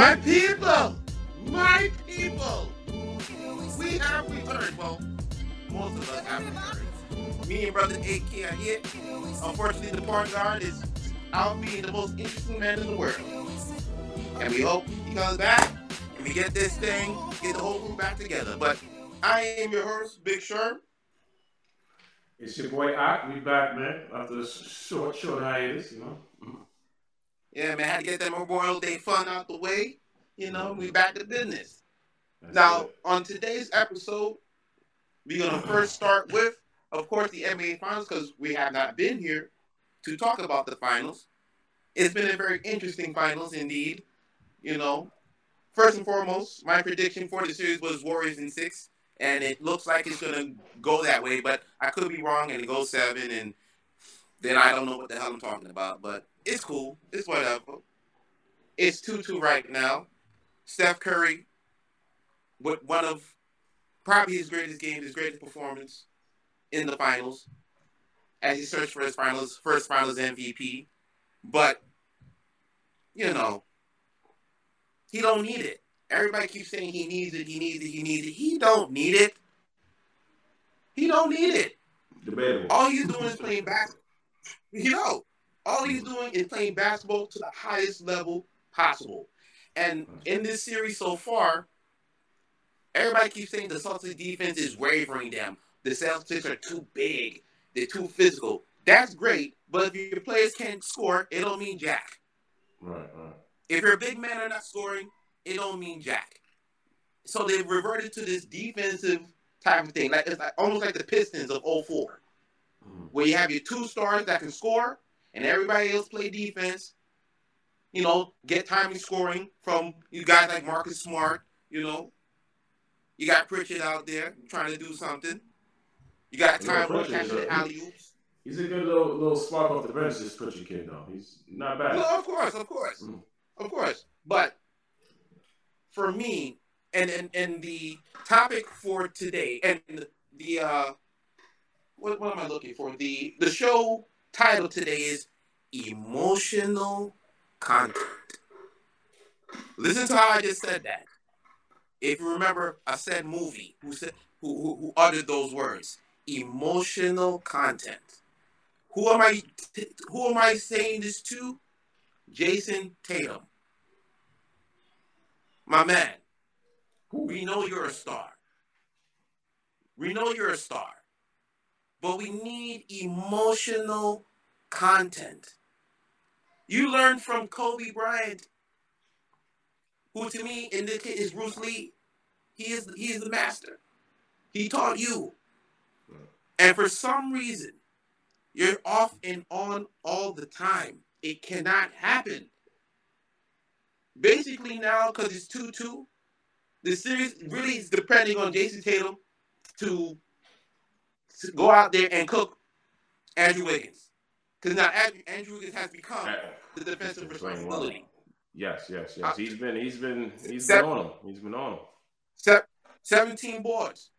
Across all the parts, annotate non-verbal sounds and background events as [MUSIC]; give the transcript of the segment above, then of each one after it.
My people, my people, we have returned. Well, most of us have returned. Me and brother AK are here. Unfortunately, the point guard is out being the most interesting man in the world. And we hope he comes back and we get this thing, get the whole group back together. But I am your host, Big Sherm. It's your boy Ock. We back, man. After a short, short hiatus, you know. Yeah, man, had to get that Memorial Day fun out the way. You know, we mm-hmm. back to business. That's Now, it. on today's episode, we're gonna first start with, of course, the NBA Finals because we have not been here to talk about the finals. It's been a very interesting finals indeed. You know, first and foremost, my prediction for the series was Warriors in six, and it looks like it's gonna go that way. But I could be wrong, and it goes seven, and then I don't know what the hell I'm talking about. But it's cool. It's whatever. It's two two right now. Steph Curry with one of probably his greatest games, his greatest performance in the finals, as he searched for his finals first finals MVP. But you know, he don't need it. Everybody keeps saying he needs it, he needs it, he needs it. He don't need it. He don't need it. Debatable. All he's doing is playing basketball. You know, all he's doing is playing basketball to the highest level possible. And in this series so far, everybody keeps saying the Celtics defense is wavering them. The Celtics are too big. They're too physical. That's great, but if your players can't score, it don't mean jack. Right, right. If your big men are not scoring, it don't mean jack. So they've reverted to this defensive type of thing. Like it's like almost like the Pistons of 04 Mhm. where you have your two stars that can score and everybody else play defense. You know, get timely scoring from you guys like Marcus Smart. You know, you got Pritchard out there trying to do something. You got You know, time for Pritchard catching the alley oops. He's a good little little spark off the bench, this Pritchard kid, though. He's not bad. No, of course, of course, Mm. of course. But for me, and and and the topic for today, and the uh, what what am I looking for? The the show title today is emotional content. Listen to how I just said that. If you remember, I said movie. Who said who who, who uttered those words? Emotional content. Who am I? Who am I saying this to? Jayson Tatum. My man, we know you're a star. We know you're a star. But we need emotional content. You learned from Kobe Bryant, who to me in this case is Bruce Lee. He is he is the master. He taught you. And for some reason, you're off and on all the time. It cannot happen. Basically, now, because it's 2 2, the series really is depending on Jayson Tatum to go out there and cook Andrew Wiggins. Because now Andrew, Andrew Wiggins has become the defensive responsibility. Yes, yes, yes. Uh, He's been he's been he's Sep- been on him. He's been on him. Se- 17 boards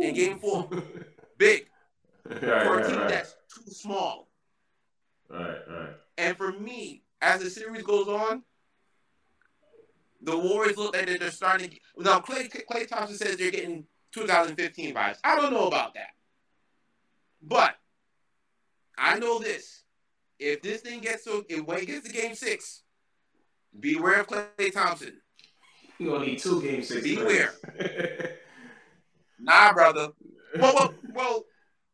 in game four. [LAUGHS] Big. right, For a right, team right. that's too small. Right, right. And for me, as the series goes on, the Warriors look like they're starting. To, now, Klay, Klay Thompson says they're getting 2015 vibes. I don't know about that. But I know this. If this thing gets to, if it gets to game six, beware of Klay Thompson. You gonna need two game six. Beware. [LAUGHS] Nah, brother. Well, well, well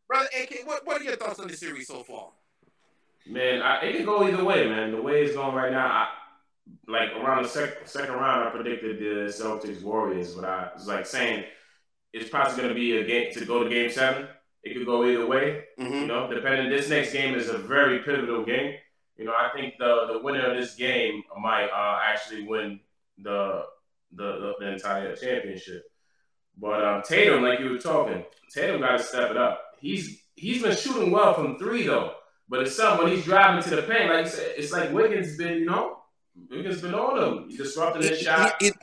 brother AK, what, what are your thoughts on the series so far? Man, I, it can go either way, man. The way it's going right now, I, like around the sec- second round, I predicted the Celtics Warriors, but I was like saying it's probably going to be a game to go to Game Seven. It could go either way, you Mm-hmm. know. Depending, this next game is a very pivotal game. You know, I think the the winner of this game might uh, actually win the, the the entire championship. But um, Tatum, like you were talking, Tatum got to step it up. He's he's been shooting well from three though. But it's something when he's driving to the paint, like you said, it's like Wiggins been, you know, Wiggins been on him. He's disrupting his shot. It- it-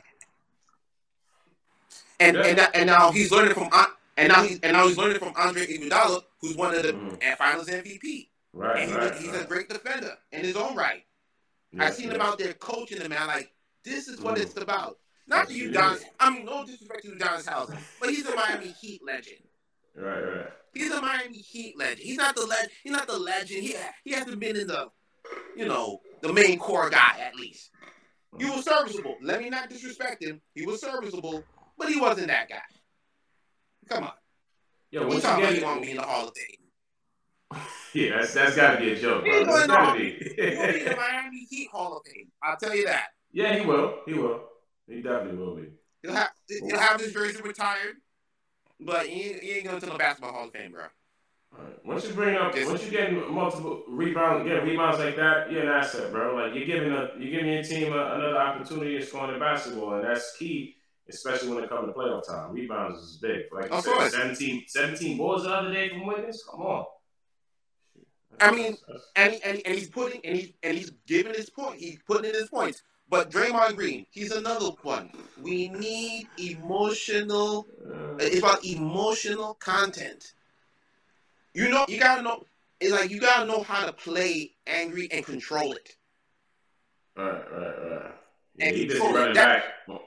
and Yeah. and and now he's learning from An- and now he's and now he's learning from Andre Iguodala, who's one of the Mhm. Finals MVP, Right, and he's, right. a, he's right. a great defender in his own right. I Yeah, seen yeah. him out there coaching him, man. Like This is what mm. it's about. Not to you, Don. I mean, no disrespect to Udonis Haslem, but he's a Miami Heat legend. Right, right. He's a Miami Heat legend. He's not the legend. He's not the legend. He he hasn't been in the, you know, the main core guy at least. He was serviceable. Let me not disrespect him. He was serviceable, but he wasn't that guy. Come on. Yo, what you talking about? He want to be in the Hall of Fame. yeah, that's that's got to be a joke, bro. That's got to be. He'll be in the [LAUGHS] Miami Heat Hall of Fame. I'll tell you that. Yeah, he will. He will. He definitely will be. He'll have he'll have his jersey retired, but he, he ain't going to the basketball Hall of Fame, bro. Right. Once you bring up, once you get multiple rebounds, get rebounds like that, you're an asset, bro. Like you're giving a, you're giving your team a, another opportunity to score in basketball, and that's key, especially when it comes to playoff time. Rebounds is big. Like you said, 17, 17 balls the other day from Wiggins. Come on. I mean, and, and and he's putting and he's and he's giving his point. He's putting in his points. But Draymond Green, he's another one. We need emotional. Uh, it's about emotional content. You know, you gotta know. It's like you gotta know how to play angry and control it. Right, right, right. And he just running that, back.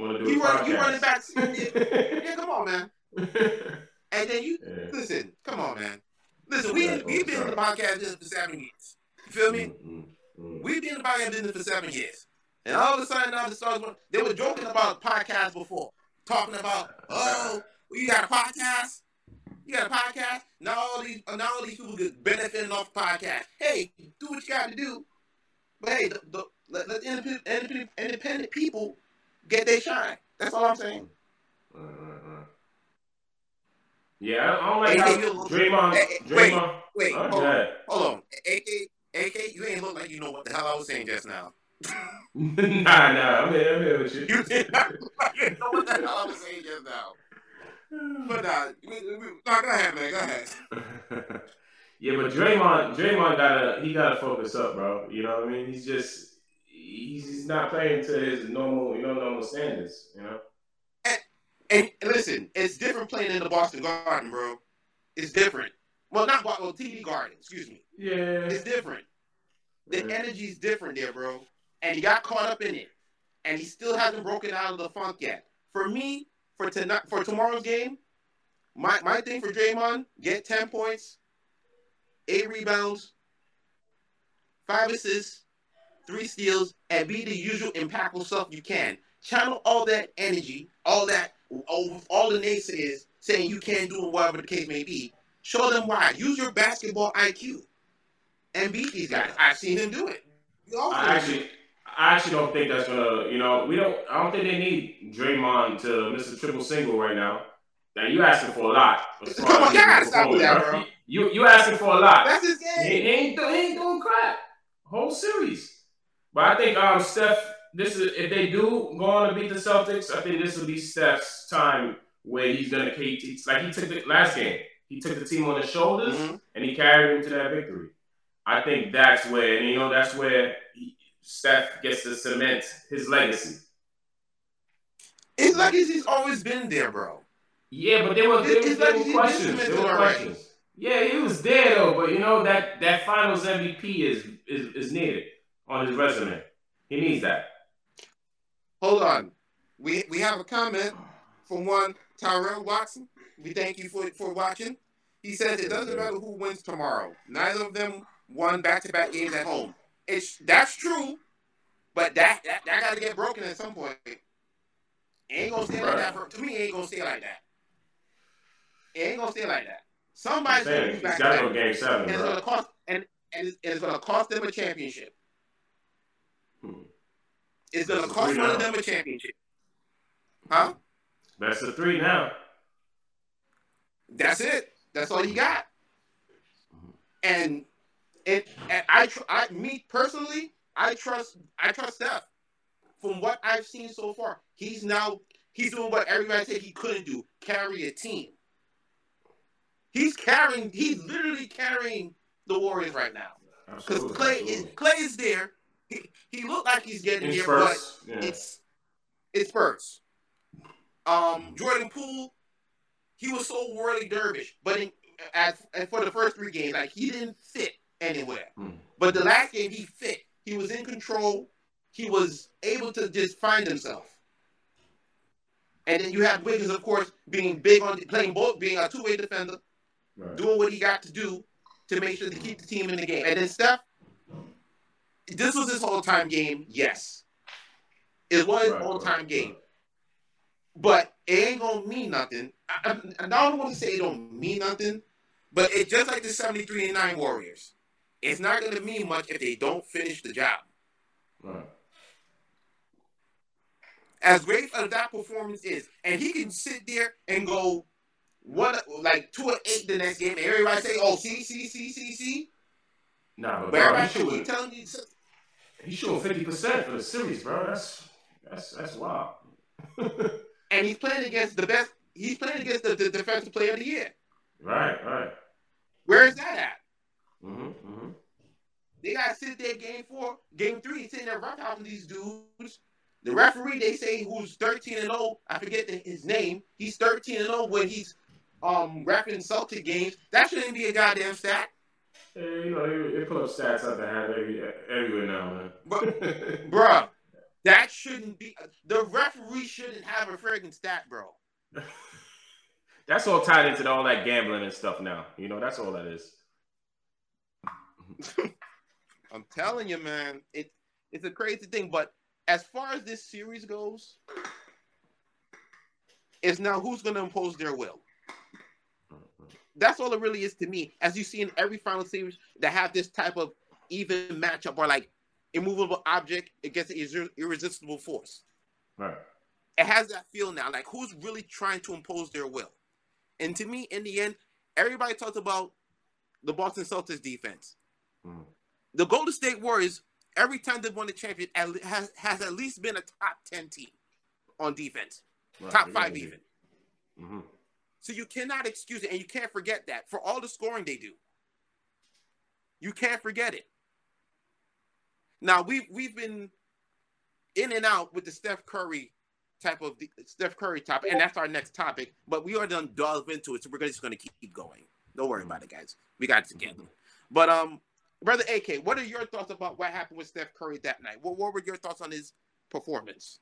Want to do you run, you running back. yeah, [LAUGHS] come on, man. And then you yeah. listen. Come on, man. Listen, we right, we've been in the podcast business for seven years. You feel me? Mm-hmm. Mm-hmm. We've been in the podcast business for seven years. And all of a sudden, now the stars, they were joking about podcasts before, talking about, oh, you got a podcast? You got a podcast? Now all these, now all these people get benefiting off the podcast. Hey, do what you got to do. But hey, the, the, let, let independent, independent people get their shine. That's all I'm saying. Mm-hmm. Yeah, I don't like AK, how Draymond. Draymond. Wait, wait, hold, on, hold on. AK, AK, you ain't look like you know what the hell I was saying just now. [LAUGHS] nah, nah, I'm here, I'm here with you. You did not know what the hell I was saying just now. But nah, nah, go ahead, man, go ahead. [LAUGHS] yeah, but Draymond, Draymond gotta he gotta focus up, bro. You know what I mean? He's just he's not playing to his normal, you know, normal standards. You know. And, and listen, it's different playing in the Boston Garden, bro. It's different. Well, not well, TD Garden. Excuse me. Yeah. It's different. The yeah. energy's different there, bro and he got caught up in it, and he still hasn't broken out of the funk yet. For me, for tonight, for tomorrow's game, my my thing for Draymond: get ten points, eight rebounds, five assists, three steals, and be the usual impactful stuff you can. Channel all that energy, all that, all, all the naysayers saying you can't do it, whatever the case may be. Show them why. Use your basketball IQ and beat these guys. I've seen him do it. I actually, I actually don't think that's gonna. You know, we don't. I don't think they need Draymond to miss a triple single right now. Now you asking for a lot. Come on, guys, stop with that, bro. You you asking for a lot. That's his game. He, he ain't, he ain't doing crap. Whole series. But I think um Steph. This is if they do go on to beat the Celtics. I think this will be Steph's time where he's gonna. He, like he took the last game. He took the team on his shoulders mm-hmm. and he carried him to that victory. I think that's where you know that's where he, Steph gets to cement his legacy. His legacy's always been there, bro. Yeah, but there were, there, his, there were questions. There were questions. Yeah, he was there though, but you know that that Finals MVP is is is needed on his resume. He needs that. Hold on, we we have a comment from one Tyrell Watson. We thank you for for watching. He says it doesn't matter who wins tomorrow. Neither of them won back to back games at home. It's that's true, but that that, that got to get broken at some point. It ain't gonna stay like that. For, to me, it ain't gonna stay like that. It ain't gonna stay like that. Somebody's gonna lose back. Got to game seven, and it's gonna cost and and it's, and it's gonna cost them a championship. Hmm. It's gonna cost one of them a championship. Huh? Best of three now. That's it. That's all you got. And it, and I, tr- I, me personally, I trust, I trust Steph. From what I've seen so far, he's now he's doing what everybody said he couldn't do: carry a team. He's carrying. He's literally carrying the Warriors right now. Because Klay is Klay is there. He, looked like he's getting there, but yeah. it's it's spurts. Um, Jordan Poole, he was so whirly dervish, but in, as and for the first three games, like he didn't fit anywhere. Mm. But the last game, he fit. He was in control. he was able to just find himself. And then you have Wiggins, of course, being big on playing both, being a two-way defender, right. doing what he got to do to make sure to keep the team in the game. And then Steph, this was his all-time game, yes. It was right, all-time right, game. But it ain't gonna mean nothing. I, I, I don't want to say it don't mean nothing, but it's just like the 73 and 9 Warriors. It's not gonna mean much if they don't finish the job. Right as great as that performance is, and he can sit there and go what like two or eight the next game, and everybody say, "Oh, see, see, see, see, see." Nah, but, everybody should be telling you. He's showing fifty percent for the series, bro. That's that's that's wild. [LAUGHS] and he's playing against the best. He's playing against the, the defensive player of the year. Right, right. Where is that at? Mm-hmm, mm-hmm. They got to sit there game four, game three, sitting there roughhousing these dudes the referee, they say, who's 13 and 0, I forget his name. He's 13 and 0 when he's um refereeing Celtic games. That shouldn't be a goddamn stat. Hey, you know, they, they put up stats out there every, everywhere now, man. But, [LAUGHS] bruh, that shouldn't be. The referee shouldn't have a friggin' stat, bro. [LAUGHS] that's all tied into all that gambling and stuff now. You know, that's all that is. [LAUGHS] I'm telling you, man, it it's a crazy thing, but as far as this series goes, it's now who's going to impose their will. That's all it really is to me. As you see in every final series that have this type of even matchup or like immovable object against an irresistible force. Right. It has that feel now. Like who's really trying to impose their will? And to me, in the end, everybody talks about the Boston Celtics defense. Mm. The Golden State Warriors every time they've won the champion has, has at least been a top 10 team on defense, right. top five even. Mm-hmm. So you cannot excuse it, and you can't forget that for all the scoring they do. You can't forget it. Now we've we've been in and out with the Steph Curry type of the, Steph Curry topic, and that's our next topic. But we are done delve into it, so we're just going to keep going. Don't worry about it, guys. We got it together. But um, Brother AK, what are your thoughts about what happened with Steph Curry that night? What, what were your thoughts on his performance?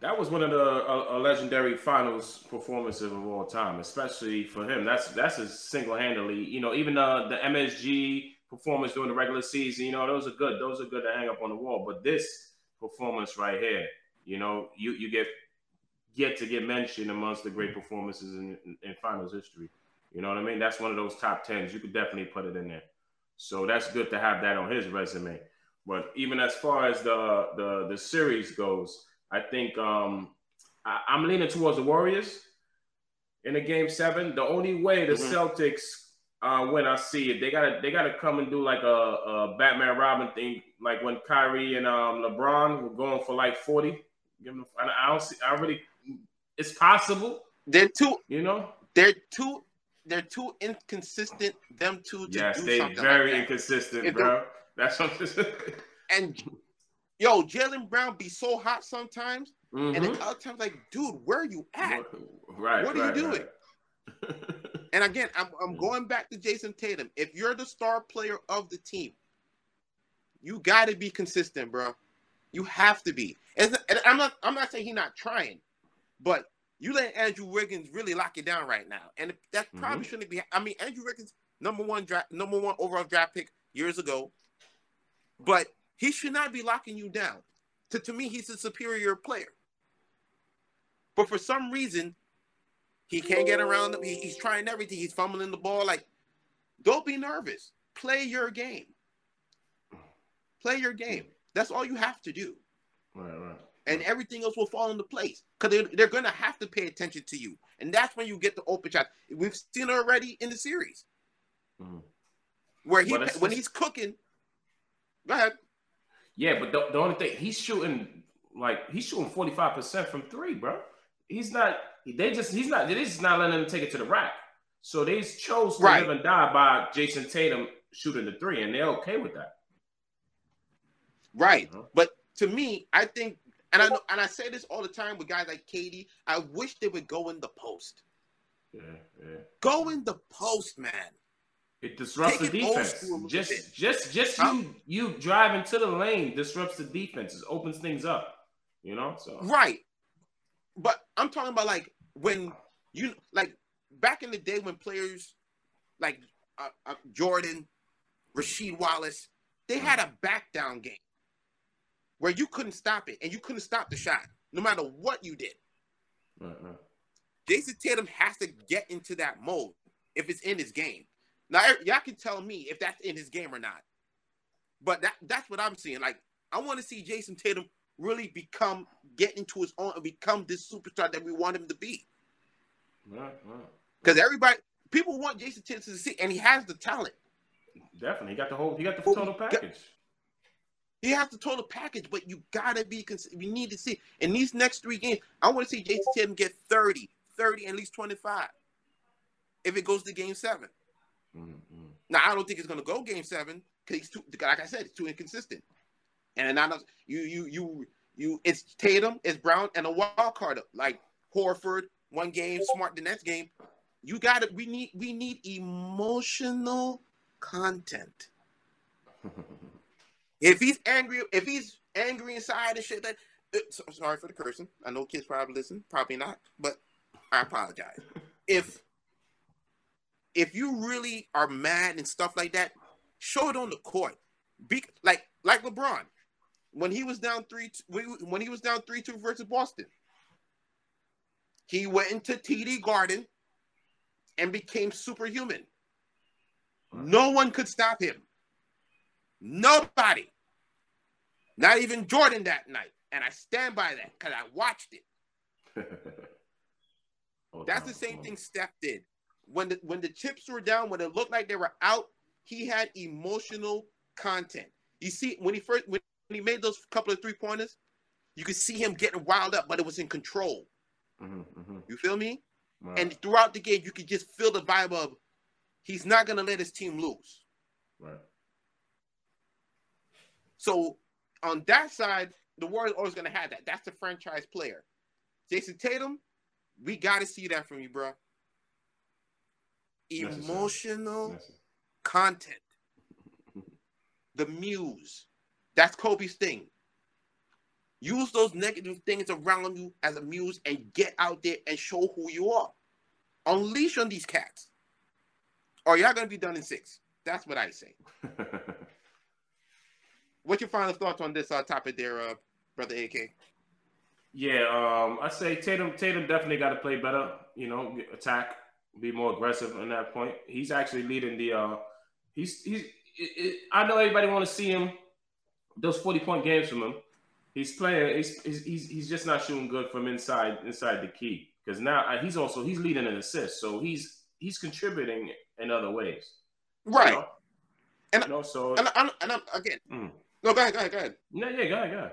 That was one of the uh, legendary finals performances of all time, especially for him. That's that's a single handedly. You know, even uh, the MSG performance during the regular season. You know, those are good. Those are good to hang up on the wall. But this performance right here, you know, you you get get to get mentioned amongst the great performances in, in, in finals history. You know what I mean? That's one of those top tens. You could definitely put it in there. So that's good to have that on his resume. But even as far as the the the series goes, I think um, I, am leaning towards the Warriors in the game seven. The only way the mm-hmm. Celtics uh, when I see it, they gotta they gotta come and do like a, a Batman Robin thing, like when Kyrie and um, LeBron were going for like 40. Give them, I don't see. I really, it's possible. They're too, you know, they're too they're too inconsistent. Them two to yes, they very like inconsistent, bro. That's what I'm [LAUGHS] and yo, Jaylen Brown be so hot sometimes, mm-hmm. and then other times like, dude, where are you at? Right. What are right, you doing? Right. [LAUGHS] and again, I'm I'm going back to Jayson Tatum. If you're the star player of the team, you got to be consistent, bro. You have to be. And I'm not I'm not saying he's not trying, but you let Andrew Wiggins really lock it down right now, and that probably mm-hmm. shouldn't be. I mean, Andrew Wiggins, number one draft, number one overall draft pick years ago, but he should not be locking you down. To to me, he's a superior player. But for some reason, he can't get around. He, he's trying everything. He's fumbling the ball. Like, don't be nervous. Play your game. Play your game. That's all you have to do. Right, right and everything else will fall into place because they're, they're going to have to pay attention to you. And that's when you get the open shot. We've seen it already in the series mm-hmm. where he when he's cooking. Go ahead. Yeah, but the, the only thing he's shooting like he's shooting forty five percent from three, bro. He's not. They just he's not. They just not letting him take it to the rack. So they chose to right. live and die by Jayson Tatum shooting the three, and they're okay with that. Right, uh-huh. but to me, I think and I know, and I say this all the time with guys like KD. I wish they would go in the post. Yeah, yeah. Go in the post, man. It disrupts Take the defense. Just, bit. just, just Huh? you, you driving to the lane disrupts the defense. It opens things up. You know, so Right. But I'm talking about like when you like back in the day when players like uh, uh, Jordan, Rasheed Wallace, they had a back down game where you couldn't stop it and you couldn't stop the shot no matter what you did. Right. Jayson Tatum has to get into that mode if it's in his game. Now y'all can tell me if that's in his game or not. But that that's what I'm seeing. Like I want to see Jayson Tatum really become get into his own and become this superstar that we want him to be. Because everybody people want Jayson Tatum to see and he has the talent. Definitely, he got the whole, he got the total got- package. He has the total package, but you gotta be. cons- We need to see in these next three games. I want to see Jayson Tatum get 30, 30, at least 25. If it goes to game seven. Mm-hmm. Now I don't think it's gonna go game seven because he's too like I said, it's too inconsistent. And I know you you you you it's Tatum, it's Brown, and a wild card like Horford, one game, smart the next game. You gotta we need we need emotional content. [LAUGHS] If he's angry, if he's angry inside and shit, that uh, so- sorry for the cursing. I know kids probably listen, probably not, but I apologize. If if you really are mad and stuff like that, show it on the court. Be like like LeBron when he was down three when he was down three two versus Boston. He went into TD Garden and became superhuman. No one could stop him. Nobody. Not even Jordan that night. And I stand by that because I watched it. [LAUGHS] That's the same thing Steph did. When the when the chips were down, when it looked like they were out, he had emotional content. You see, when he first when he made those couple of three pointers, you could see him getting wild up, but it was in control. hmm hmm You feel me? And throughout the game, you could just feel the vibe of he's not gonna let his team lose. right. So on that side, the Warriors always gonna have that. That's the franchise player. Jayson Tatum, we gotta see that from you, bro. Necessary. Emotional it. content. The muse. That's Kobe's thing. Use those negative things around you as a muse and get out there and show who you are. Unleash on these cats. Or y'all gonna be done in six. That's what I say. [LAUGHS] What's your final thoughts on this uh, topic there, uh, brother AK? Yeah, um, I say Tatum. Tatum definitely got to play better. You know, attack, be more aggressive on that point. He's actually leading the. Uh, he's he's. It, it, I know everybody want to see him. Those forty point games from him. He's playing. He's he's he's, he's just not shooting good from inside inside the key because now uh, he's also he's leading an assist, so he's he's contributing in other ways. you Right. know? And- you know, so And, I'm, and I'm, again, Mm. no, go ahead, go ahead, go ahead. yeah, yeah, go ahead, go ahead.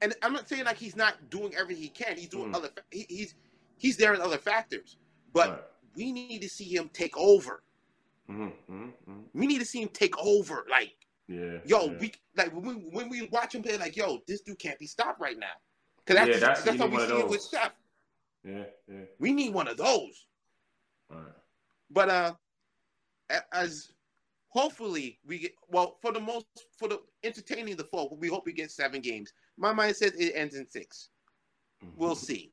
And I'm not saying like he's not doing everything he can. He's doing Mm. other. He, he's he's there in other factors, but Right. we need to see him take over. Mhm, mhm, mhm. We need to see him take over. Like, Yeah. yo, yeah. we like when we when we watch him play, like, yo, this dude can't be stopped right now. Because that's Yeah, that's- that's, how we see it with. Steph. yeah, yeah. We need one of those. All right. But uh, as hopefully we get well for the most for the entertaining the folk, we hope we get seven games. My mind says it ends in six. We'll see.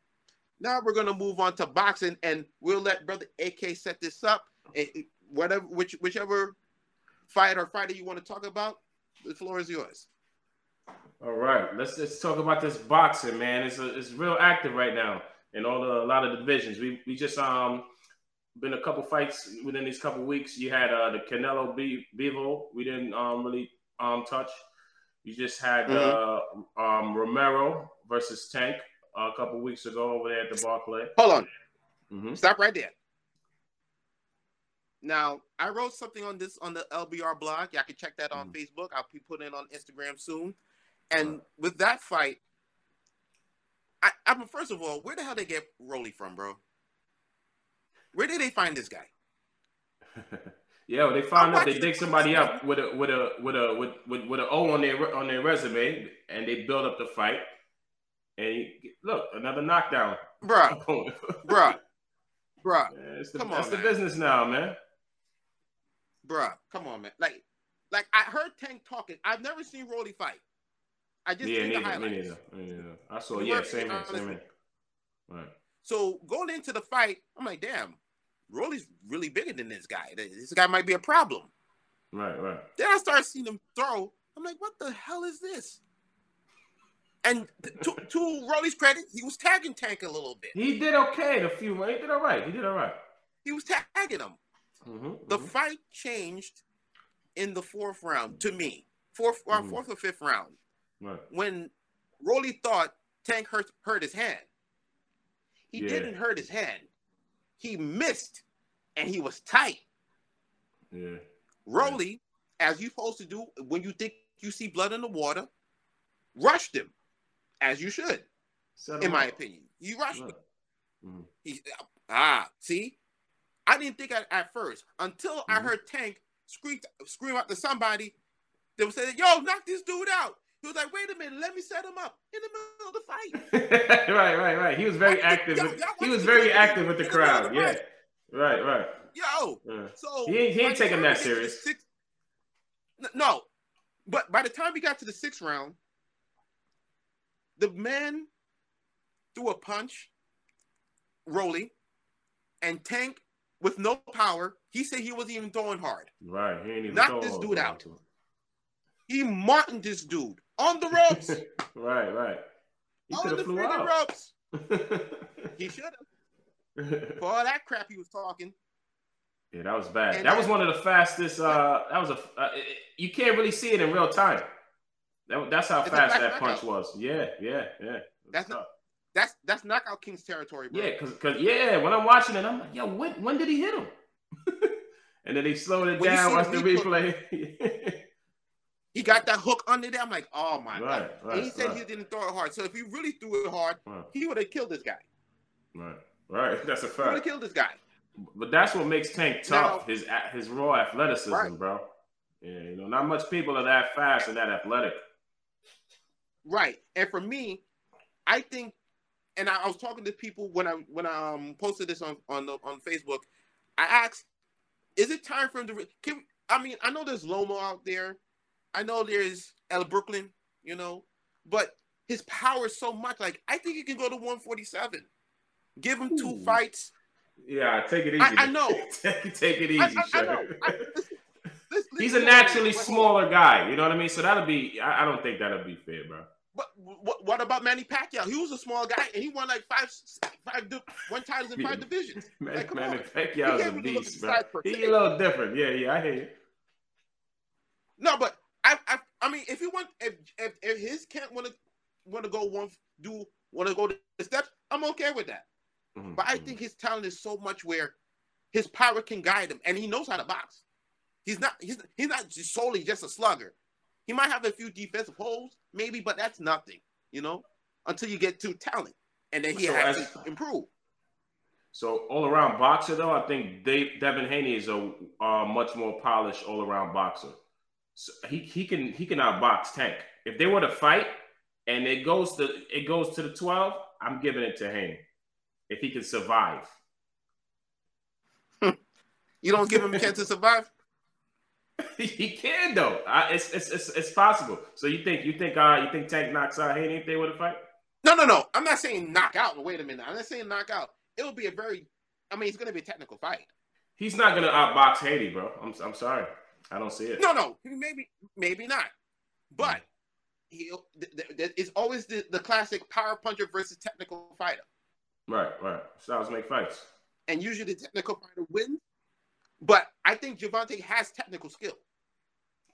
Now we're gonna move on to boxing, and we'll let brother AK set this up. And whatever, which whichever fight or fighter you want to talk about, the floor is yours. All right, let's let's talk about this boxing, man. It's a, it's real active right now in all the a lot of the divisions. We we just um been a couple fights within these couple weeks. You had uh the Canelo B- Bivol. We didn't um really um touch. You just had uh um Romero versus Tank a couple weeks ago over there at the Barclay. Hold on, Mm-hmm. stop right there. Now I wrote something on this on the LBR blog. Y'all can check that on Mhm. Facebook. I'll be putting it on Instagram soon. And Right. with that fight, I, I mean, first of all, where the hell they get Rolly from, bro? Where did they find this guy? [LAUGHS] Yeah, well, they found out they dig somebody up with a with a with a with with, with an O on their on their resume, and they build up the fight. And you, look, another knockdown. Bruh, [LAUGHS] bruh, bruh. [LAUGHS] it's the, Come that's on, the man. business now, man. bruh, come on, man. Like, like I heard Tank talking. I've never seen Rolly fight. I just yeah, neither, the highlights. me neither. Me neither. I saw. Yeah, same here. Same here. Right. So going into the fight, I'm like, damn, Rolly's really bigger than this guy. This guy might be a problem. Right. Right. Then I start seeing him throw. I'm like, what the hell is this? And to, to Rolly's credit, he was tagging Tank a little bit. He did okay. The few. He did all right. He did all right. He was tagging him. Mm-hmm, The fight changed in the fourth round to me. Fourth, or Mhm. fourth or fifth round. right. when Rolly thought Tank hurt hurt his hand. He Yeah. didn't hurt his hand. He missed, and he was tight. Yeah. Rolly, as you're supposed to do when you think you see blood in the water, rushed him, as you should, Set in my up. opinion. You rushed him. Mhm. He, ah, see, I didn't think at, at first until I Mhm. heard Tank scream scream out to somebody. They were saying, "Yo, knock this dude out." He was like, "Wait a minute, let me set him up in the middle of the fight." [LAUGHS] right, right, right. He was very the- active. yo, with, he was very active with the in the middle of crowd. the Yeah. Right, right. Yo, Yeah. So He ain't- he ain't taking that we get to the serious. N- no, but by the time we got to the sixth round, the man threw a punch, Rolly, and Tank with no power. He said he wasn't even throwing hard. Right. He ain't even Knock throw this dude out. He martined this dude on the ropes, [LAUGHS] right, right. He on the flew out. ropes. [LAUGHS] He should have for all that crap he was talking. yeah, that was bad. That was one of the fastest. Uh, that was a. Uh, you can't really see it in real time. That, that's how It's fast that punch was. Yeah, yeah, yeah. That's not- That's that's knockout king's territory, bro. Yeah, cause, cause yeah, when I'm watching it, I'm like, yo, when when did he hit him? [LAUGHS] and then they slowed it When down, watch the replay-. [LAUGHS] He got that hook under there. I'm like, oh my right, god. right, and he said right, he didn't throw it hard. So if he really threw it hard, he would have killed this guy. right, right. [LAUGHS] That's a fact. He would have killed this guy. But that's what makes Tank tough. Now- his his raw athleticism, bro. Yeah, you know, not much people are that fast and that athletic. Right. And for me, I think, and I, I was talking to people when I when I um, posted this on on the, on Facebook. I asked, is it time for him to? Re- can, I mean, I know there's Loma out there. I know there's El Brooklyn. You know, but his power is so much. Like I think he can go to 147. Give him two Ooh. fights. Yeah, take it easy. I- I know. [LAUGHS] take, take it easy, I, I, I know. I, listen, listen, He's a naturally wait, hold on. smaller guy. You know what I mean? So that'll be. I, I don't think that'll be fair, bro. But what, what about Manny Pacquiao? He was a small guy and he won like five, five, one titles in five [LAUGHS] divisions. Man, Like, come man, on. Pacquiao's You a can't really look at beast, bro. size He a little different. Yeah, yeah, I hear you. No, but I, I, I mean, if you want, if if, if his camp want to want to go one, do want to go the steps, I'm okay with that. Mhm, But I mhm. think his talent is so much where his power can guide him, and he knows how to box. He's not, he's he's not solely just a slugger. He might have a few defensive holes, maybe, but that's nothing, you know, until you get to talent, and then he So has as- to improve. So all around boxer though, I think Dave, Devin Haney is a uh, much more polished all around boxer. So he he can he can outbox Tank. If they were to fight and it goes to it goes to the twelve, I'm giving it to Haney if he can survive. [LAUGHS] You don't give him a chance to survive. [LAUGHS] he can though. I, it's, it's it's it's possible. So you think you think uh you think Tank knocks out Haney if they were to fight? No, no, no. I'm not saying knock out. Wait a minute. I'm not saying knock out. It will be a very. I mean, it's going to be a technical fight. He's not gonna outbox Haney, bro. I'm I'm sorry. I don't see it. No, no. Maybe, maybe not. But he'll. Th- th- th- it's always the, the classic power puncher versus technical fighter, Right, right. Styles make fights. and usually the technical fighter wins. But I think Gervonta has technical skill.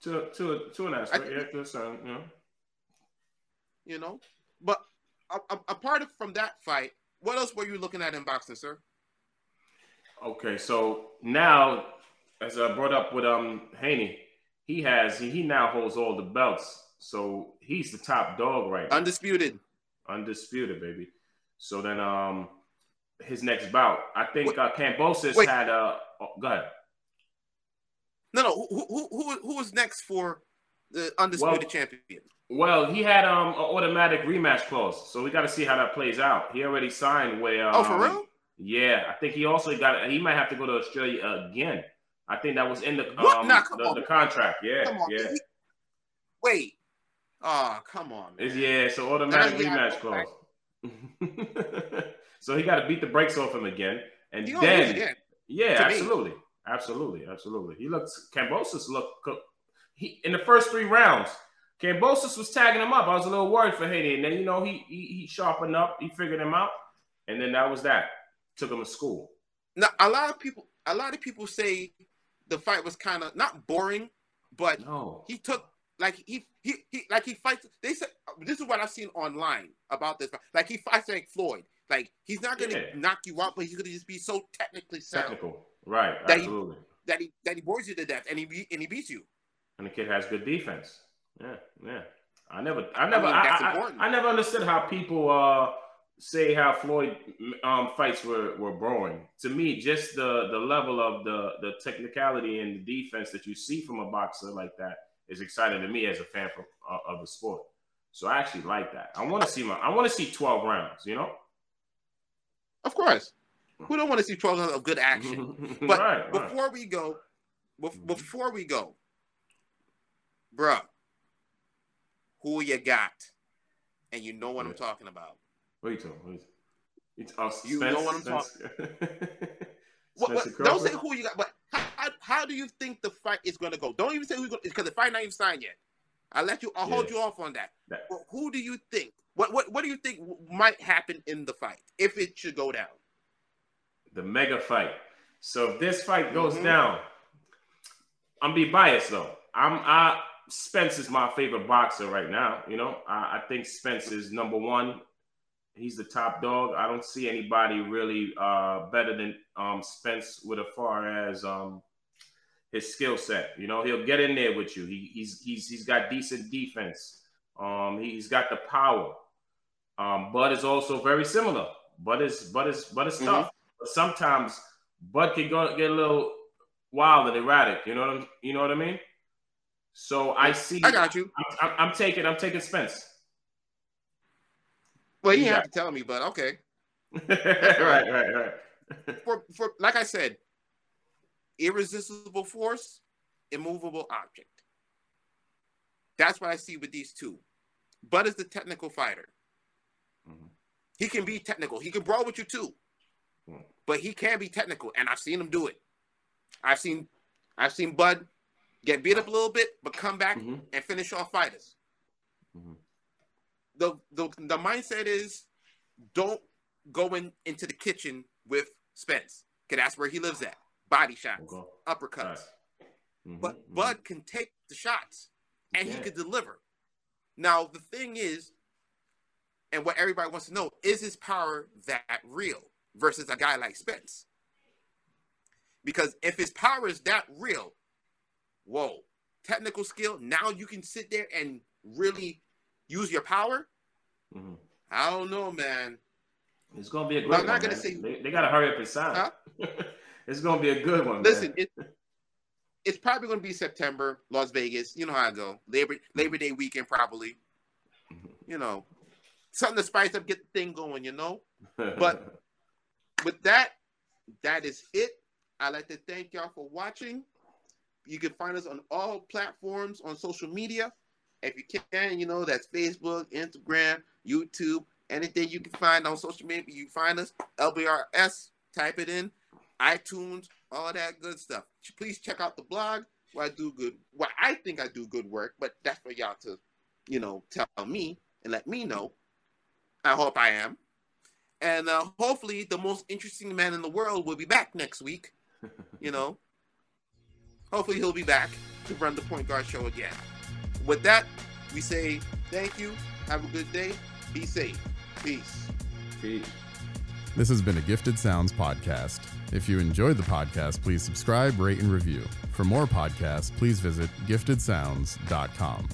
To to to an aspect, think- yeah, to a certain, you know. You know. But a- a- apart from that fight, what else were you looking at in boxing, sir? Okay, so now, as I brought up with um Haney, he has he, he now holds all the belts, so he's the top dog right now, Undisputed. undisputed, baby. So then, um, his next bout, I think Wait. uh, Kambosos Wait. had uh, oh, go ahead. No, no. Who who who, who is next for the undisputed Well, champion? Well, he had um an automatic rematch clause, so we got to see how that plays out. He already signed where. Um, oh, for real? Yeah, I think he also got. He might have to go to Australia again. I think that was in the um, Nah, the, the contract. Yeah, yeah. He- Wait. Oh, come on. yeah, so automatic Nah, yeah, rematch clause. [LAUGHS] so he got to beat the brakes off him again, and He gonna lose then again. yeah, me. absolutely, absolutely, absolutely. He looks Kambosos looked he in the first three rounds. Kambosos was tagging him up. I was a little worried for Haney, and then you know he he, he sharpened up, he figured him out, and then that was that. Took him to school. Now, a lot of people, a lot of people say the fight was kind of not boring, but No, he took like he he he like he fights. They said this is what I've seen online about this. Like he fights like Floyd. Like he's not gonna Yeah. knock you out, but he's gonna just be so technically sound technical, right? That he- Absolutely. that he that he bores you to death, and he be, and he beats you. And the kid has good defense. Yeah, yeah. I never, I never, mean, I, that's I- important. I never understood how people uh, say how Floyd um, fights were, were boring. To me, just the the level of the the technicality and the defense that you see from a boxer like that is exciting to me as a fan from, uh, of the sport. So I actually like that. I want to see my, I want to see twelve rounds. You know, Of course, who don't want to see twelve rounds of good action? [LAUGHS] But right, right. before we go, bef- mm-hmm. before we go, bruh, who you got? And you know what I'm talking about. What are you talking? What it's, us. You Spence- know what I'm talking [LAUGHS] what, don't say who you got, but how, how, do you think the fight is going to go? Don't even say who's going because the fight not even signed yet. I'll let you. I'll hold you off on that. That- But who do you think? What what what do you think might happen in the fight if it should go down? The mega fight. So if this fight goes Mhm. down, I'm be biased though. I'm I Spence is my favorite boxer right now. You know, I, I think Spence is number one. He's the top dog. I don't see anybody really uh, better than um, Spence with as far as um, his skill set. You know, he'll get in there with you. He, he's he's he's got decent defense. Um, he's got the power. Um, Bud is also very similar. Bud is Bud is Bud is Mhm. tough. But sometimes Bud can go get a little wild and erratic. You know what I'm, you know what I mean? So I see. I got you. I'm, I'm, I'm taking. I'm taking Spence. Well, you You have to tell me, but okay. [LAUGHS] right, right, right. [LAUGHS] For for like I said, irresistible force, immovable object. That's what I see with these two. Bud is the technical fighter. Mhm. He can be technical. He can brawl with you too. But he can be technical, and I've seen him do it. I've seen I've seen Bud get beat up a little bit, but come back Mhm. and finish off fighters. Mhm. The, the the mindset is don't go in into the kitchen with Spence. Cause that's where he lives at. Body shots, Okay. uppercuts. Right. Mhm, But mhm. Bud can take the shots and he can. can deliver. Now the thing is, and what everybody wants to know is his power that real versus a guy like Spence? Because if his power is that real, whoa, technical skill. Now you can sit there and really use your power. Mhm. I don't know, man. It's gonna be a I'm not one. gonna man. say- they, they gotta hurry up and sign. Huh? [LAUGHS] it's gonna be a good one. Listen, it, it's probably going to be September, Las Vegas. You know how I go. Labor Labor Day weekend, probably. Mhm. You know, something to spice up, get the thing going. You know. [LAUGHS] but- With that, that is it. I'd like to thank y'all for watching. You can find us on all platforms on social media. If you can, you know, that's Facebook, Instagram, YouTube, anything you can find on social media. You find us, LBRS, type it in, iTunes, all that good stuff. Please check out the blog where I do good, where I think I do good work, but that's for y'all to, you know, tell me and let me know. I hope I am. And uh, hopefully, the most interesting man in the world will be back next week. [LAUGHS] You know, hopefully, he'll be back to run the Point Guard Show again. With that, we say thank you. Have a good day. Be safe. Peace. Peace. This has been a Gifted Sounds podcast. If you enjoyed the podcast, please subscribe, rate, and review. For more podcasts, please visit giftedsounds.com.